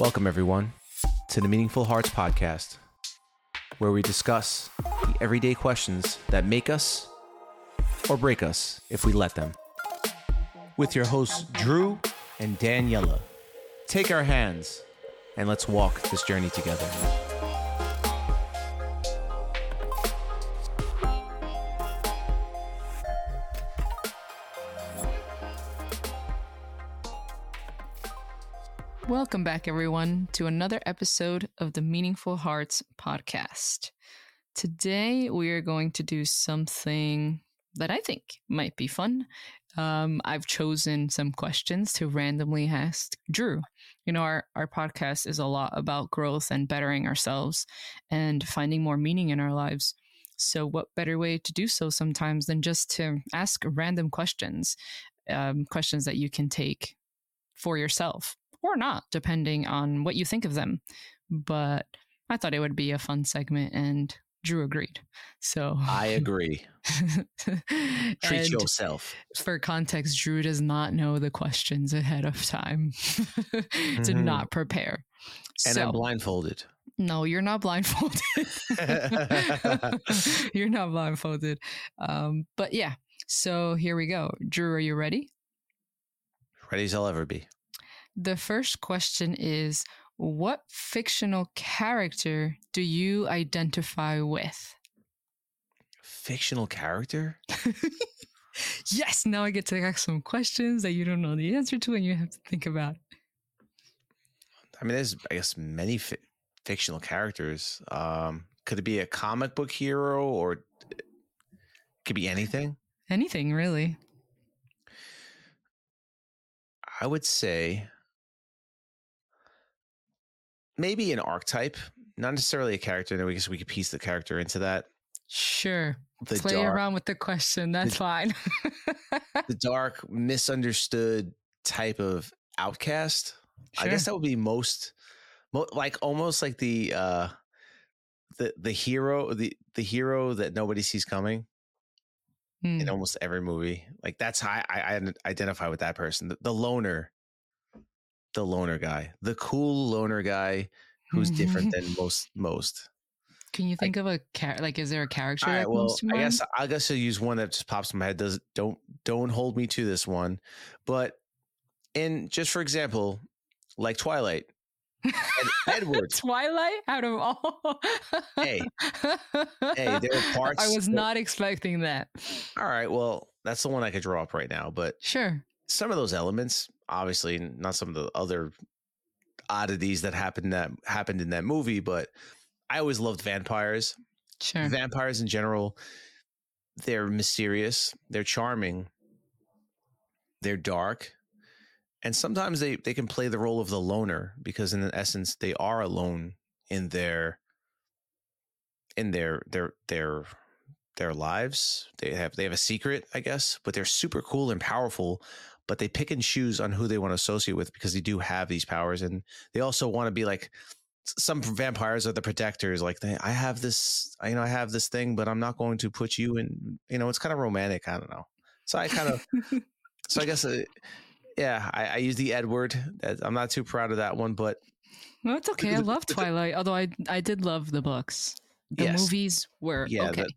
Welcome, everyone, to the Meaningful Hearts podcast, where we discuss the everyday questions that make us or break us if we let them. With your hosts, Drew and Daniela. Take our hands and let's walk this journey together. Welcome back, everyone, to another episode of the Meaningful Hearts podcast. Today, we are going to do something that I think might be fun. Um, I've chosen some questions to randomly ask Drew. You know, our, our podcast is a lot about growth and bettering ourselves and finding more meaning in our lives. So, what better way to do so sometimes than just to ask random questions, um, questions that you can take for yourself or not, depending on what you think of them. But I thought it would be a fun segment, and Drew agreed. So I agree. Treat yourself. For context, Drew does not know the questions ahead of time, did mm-hmm. not prepare. And so, I'm blindfolded. No, you're not blindfolded. you're not blindfolded. Um, but yeah, so here we go. Drew, are you ready? Ready as I'll ever be. The first question is What fictional character do you identify with? Fictional character? yes, now I get to ask some questions that you don't know the answer to and you have to think about. I mean, there's, I guess, many fi- fictional characters. Um, could it be a comic book hero or could be anything? Anything, really. I would say maybe an archetype, not necessarily a character. Then we guess we could piece the character into that. Sure. The Play dark, around with the question. That's the, fine. the dark, misunderstood type of outcast. Sure. I guess that would be most, most like almost like the uh the the hero the the hero that nobody sees coming in hmm. almost every movie. Like that's how I, I identify with that person. The, the loner the loner guy, the cool loner guy who's different mm-hmm. than most most. Can you think I, of a char- like? Is there a character? Right, well, I guess I guess I'll use one that just pops in my head. Does don't don't hold me to this one, but in just for example, like Twilight, Edward. Twilight out of all. hey, hey, there are parts. I was that, not expecting that. All right, well, that's the one I could draw up right now, but sure. Some of those elements obviously not some of the other oddities that happened that happened in that movie, but I always loved vampires. Sure. Vampires in general, they're mysterious, they're charming, they're dark, and sometimes they they can play the role of the loner because in essence they are alone in their in their their their their lives. They have they have a secret, I guess, but they're super cool and powerful but they pick and choose on who they want to associate with because they do have these powers and they also want to be like some vampires are the protectors like they, i have this you know i have this thing but i'm not going to put you in you know it's kind of romantic i don't know so i kind of so i guess uh, yeah I, I use the edward i'm not too proud of that one but no it's okay i love twilight although i i did love the books the yes. movies were yeah okay. that,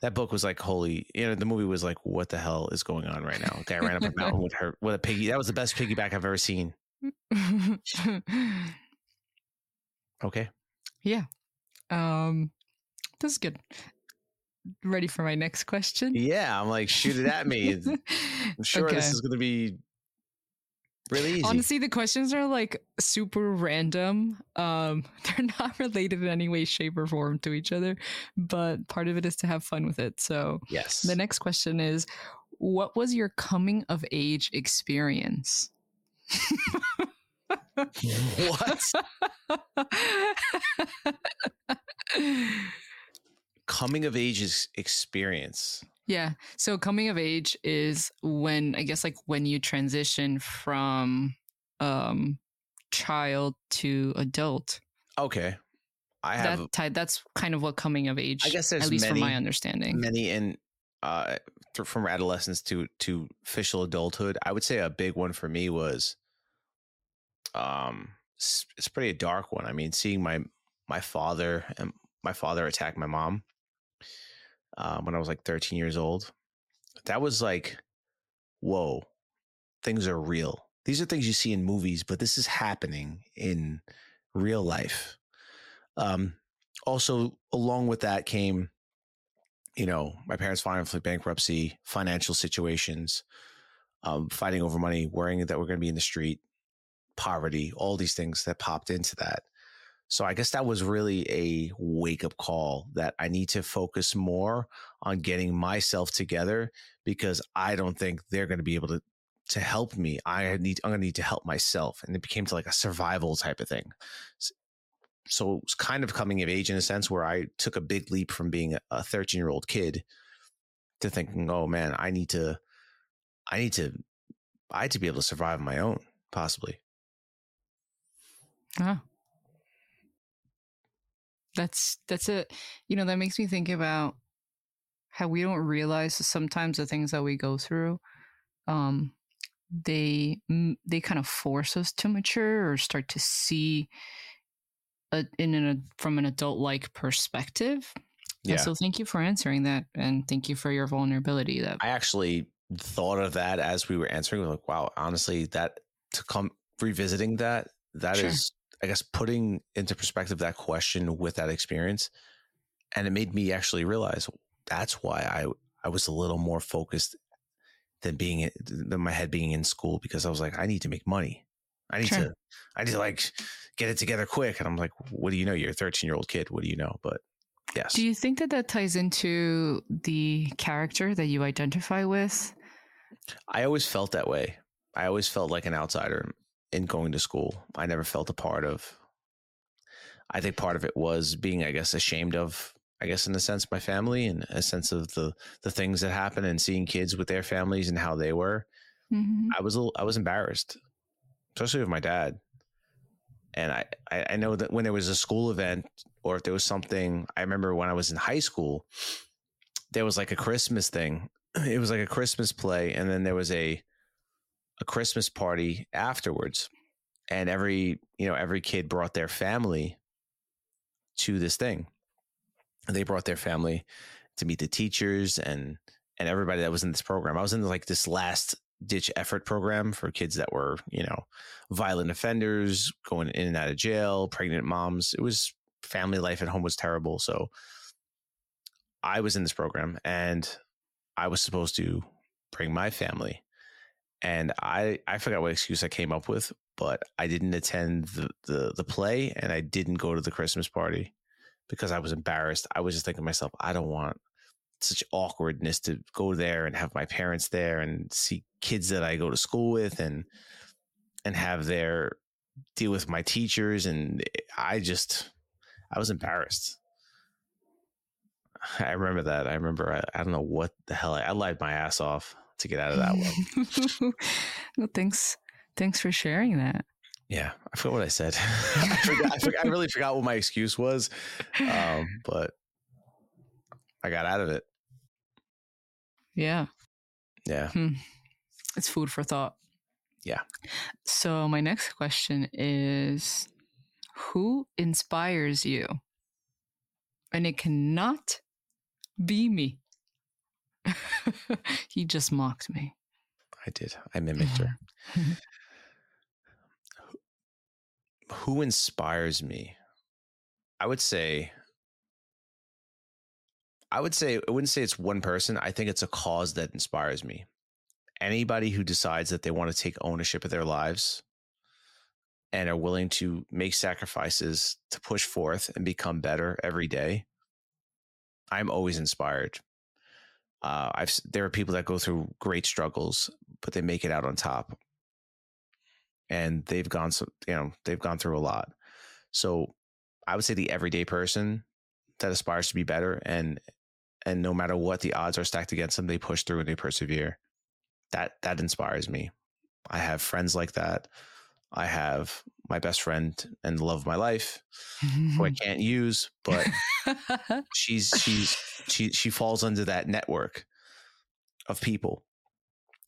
that book was like holy you know the movie was like what the hell is going on right now? Guy ran up a mountain with her with a piggy that was the best piggyback i've ever seen. Okay. Yeah. Um this is good. Ready for my next question? Yeah i'm like shoot it at me. I'm sure okay. this is going to be really easy. Honestly, the questions are like super random. Um, they're not related in any way, shape, or form to each other, but part of it is to have fun with it. So, yes. The next question is What was your coming of age experience? what? coming of age experience. Yeah. So coming of age is when I guess like when you transition from um child to adult. Okay. I have that type, that's kind of what coming of age I guess there's at least many, from my understanding. Many in uh from adolescence to to official adulthood. I would say a big one for me was um it's, it's pretty a dark one. I mean, seeing my my father and my father attack my mom um, when I was like 13 years old. That was like, whoa, things are real. These are things you see in movies, but this is happening in real life. Um, also, along with that came, you know, my parents filing for bankruptcy, financial situations, um, fighting over money, worrying that we're going to be in the street, poverty, all these things that popped into that. So I guess that was really a wake up call that I need to focus more on getting myself together because I don't think they're going to be able to to help me. I need I'm going to need to help myself, and it became to like a survival type of thing. So it's kind of coming of age in a sense where I took a big leap from being a 13 year old kid to thinking, oh man, I need to, I need to, I need to be able to survive on my own, possibly. Ah, that's that's a you know that makes me think about how we don't realize sometimes the things that we go through um they they kind of force us to mature or start to see a, in an from an adult like perspective yeah. And so thank you for answering that and thank you for your vulnerability that i actually thought of that as we were answering like wow honestly that to come revisiting that that sure. is I guess putting into perspective that question with that experience, and it made me actually realize that's why I I was a little more focused than being than my head being in school because I was like I need to make money, I need sure. to I need to like get it together quick, and I'm like, what do you know? You're a 13 year old kid. What do you know? But yes. Do you think that that ties into the character that you identify with? I always felt that way. I always felt like an outsider in going to school. I never felt a part of. I think part of it was being, I guess, ashamed of, I guess, in a sense, my family and a sense of the the things that happen and seeing kids with their families and how they were. Mm-hmm. I was a little, I was embarrassed, especially with my dad. And I, I know that when there was a school event or if there was something, I remember when I was in high school, there was like a Christmas thing. It was like a Christmas play, and then there was a a Christmas party afterwards, and every you know every kid brought their family to this thing. They brought their family to meet the teachers and and everybody that was in this program. I was in like this last ditch effort program for kids that were you know violent offenders, going in and out of jail, pregnant moms. It was family life at home was terrible, so. I was in this program and I was supposed to bring my family and I I forgot what excuse I came up with, but I didn't attend the the, the play and I didn't go to the Christmas party because I was embarrassed. I was just thinking to myself, I don't want such awkwardness to go there and have my parents there and see kids that I go to school with and and have their deal with my teachers and I just I was embarrassed. I remember that. I remember I, I don't know what the hell I, I lied my ass off to get out of that one. well, thanks. Thanks for sharing that. Yeah, I forgot what I said. I, forgot, I, forgot, I really forgot what my excuse was, um, but I got out of it. Yeah. Yeah. Hmm. It's food for thought. Yeah. So my next question is, who inspires you? And it cannot be me. he just mocked me. I did. I mimicked her. Mm-hmm. Who inspires me? I would say I would say I wouldn't say it's one person. I think it's a cause that inspires me. Anybody who decides that they want to take ownership of their lives and are willing to make sacrifices to push forth and become better every day, I'm always inspired uh, I've there are people that go through great struggles, but they make it out on top, and they've gone so you know they've gone through a lot. So I would say the everyday person that aspires to be better and and no matter what the odds are stacked against them, they push through and they persevere. That that inspires me. I have friends like that. I have my best friend and the love of my life, who I can't use, but she's she's she she falls under that network of people.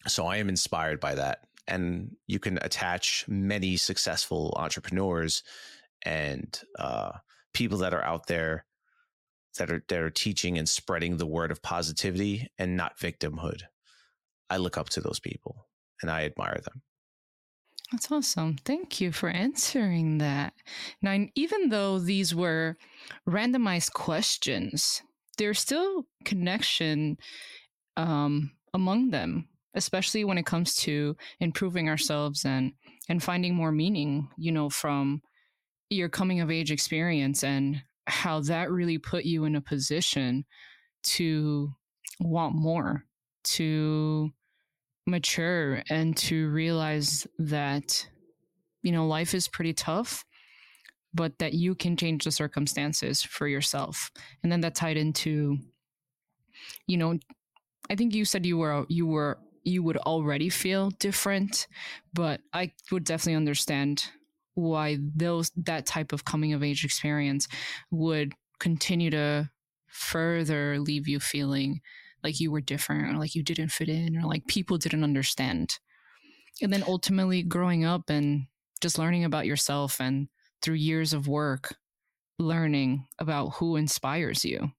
So I am inspired by that. and you can attach many successful entrepreneurs and uh, people that are out there that are that are teaching and spreading the word of positivity and not victimhood. I look up to those people and I admire them. That's awesome. Thank you for answering that. Now, even though these were randomized questions, there's still connection um, among them, especially when it comes to improving ourselves and and finding more meaning. You know, from your coming of age experience and how that really put you in a position to want more, to mature, and to realize that, you know, life is pretty tough, but that you can change the circumstances for yourself. And then that tied into, you know, I think you said you were, you were, you would already feel different, but I would definitely understand why those that type of coming of age experience would continue to further leave you feeling like you were different or like you didn't fit in or like people didn't understand. And then ultimately growing up and just learning about yourself and through years of work learning about who inspires you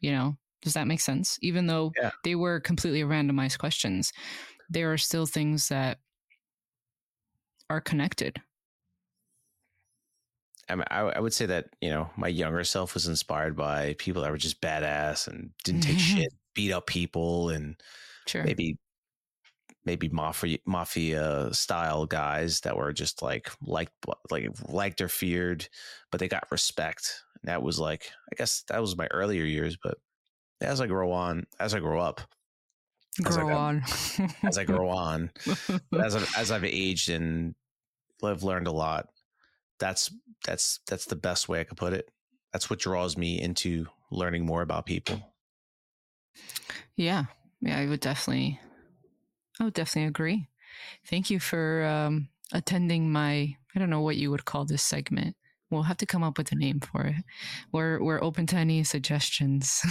you know? Does that make sense? Even though yeah. they were completely randomized questions there are still things that are connected. I, mean, I, I would say that you know my younger self was inspired by people that were just badass and didn't take shit, beat up people, and sure. maybe maybe mafia mafia style guys that were just like liked like liked or feared, but they got respect. And that was like I guess that was my earlier years, but as I grow on, as I grow up, grow as on, as I grow on, as I've, as I've aged and I've learned a lot that's that's that's the best way I could put it. That's what draws me into learning more about people. Yeah, yeah, I would definitely, I would definitely agree. Thank you for um, attending my. I don't know what you would call this segment. We'll have to come up with a name for it. We're we're open to any suggestions.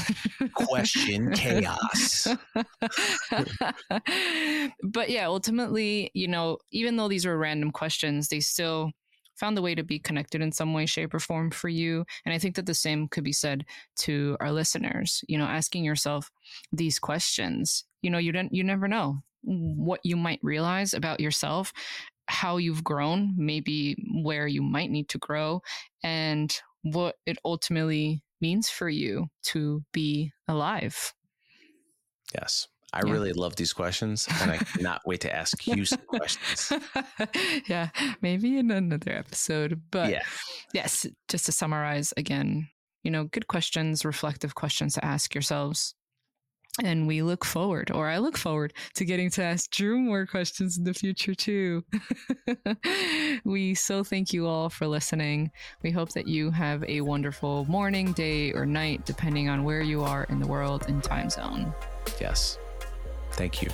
Question chaos. but yeah, ultimately, you know, even though these were random questions, they still found a way to be connected in some way, shape, or form for you. And I think that the same could be said to our listeners. You know, asking yourself these questions. You know, you don't, you never know what you might realize about yourself, how you've grown, maybe where you might need to grow, and what it ultimately means for you to be alive. Yes. I yeah. really love these questions and I cannot wait to ask you some questions. yeah, maybe in another episode. But yeah. yes, just to summarize again, you know, good questions, reflective questions to ask yourselves. And we look forward, or I look forward to getting to ask Drew more questions in the future too. we so thank you all for listening. We hope that you have a wonderful morning, day, or night, depending on where you are in the world and time zone. Yes. Thank you.